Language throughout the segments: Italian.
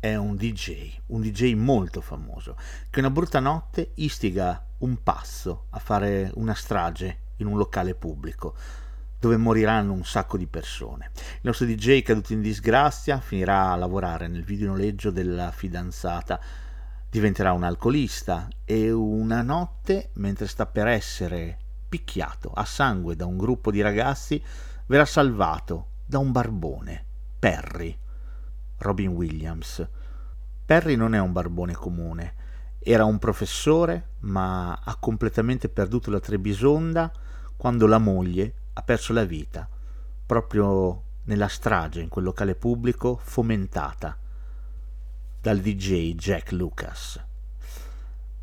è un DJ, un DJ molto famoso, che una brutta notte istiga un passo a fare una strage in un locale pubblico dove moriranno un sacco di persone. Il nostro DJ caduto in disgrazia finirà a lavorare nel videonoleggio della fidanzata, diventerà un alcolista e una notte, mentre sta per essere picchiato a sangue da un gruppo di ragazzi, verrà salvato da un barbone, Perry, Robin Williams. Perry non è un barbone comune, era un professore, ma ha completamente perduto la Trebisonda quando la moglie ha perso la vita, proprio nella strage in quel locale pubblico fomentata dal DJ Jack Lucas.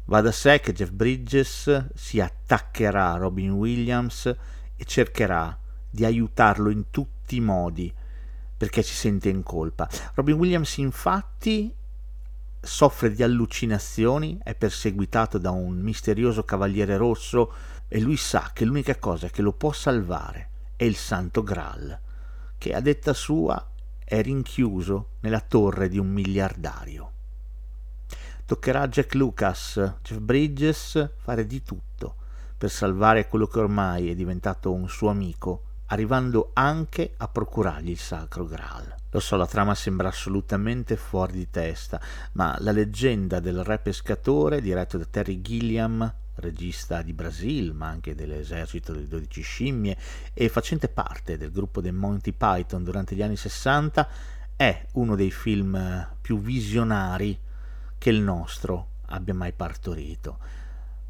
Va da sé che Jeff Bridges si attaccherà a Robin Williams e cercherà di aiutarlo in tutti i modi perché si sente in colpa. Robin Williams infatti soffre di allucinazioni, è perseguitato da un misterioso cavaliere rosso e lui sa che l'unica cosa che lo può salvare è il Santo Graal, che a detta sua è rinchiuso nella torre di un miliardario. Toccherà a Jack Lucas, Jeff Bridges, fare di tutto per salvare quello che ormai è diventato un suo amico, arrivando anche a procurargli il Sacro Graal. Lo so, la trama sembra assolutamente fuori di testa, ma la leggenda del re pescatore, diretto da Terry Gilliam, regista di Brasil, ma anche dell'esercito delle dodici scimmie e facente parte del gruppo dei Monty Python durante gli anni 60, è uno dei film più visionari che il nostro abbia mai partorito.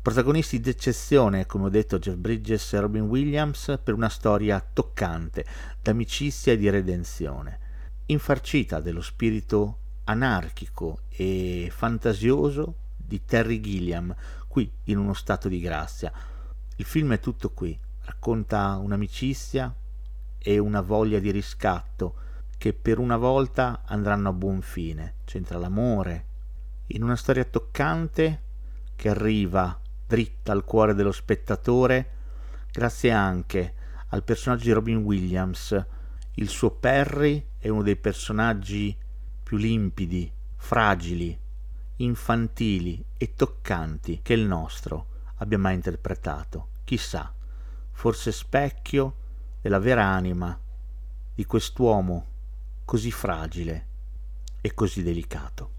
Protagonisti d'eccezione, come ho detto, Jeff Bridges e Robin Williams, per una storia toccante, d'amicizia e di redenzione infarcita dello spirito anarchico e fantasioso di Terry Gilliam, qui in uno stato di grazia. Il film è tutto qui, racconta un'amicizia e una voglia di riscatto che per una volta andranno a buon fine. C'entra l'amore, in una storia toccante che arriva dritta al cuore dello spettatore, grazie anche al personaggio di Robin Williams, il suo Perry è uno dei personaggi più limpidi, fragili, infantili e toccanti che il nostro abbia mai interpretato. Chissà, forse specchio della vera anima di quest'uomo così fragile e così delicato.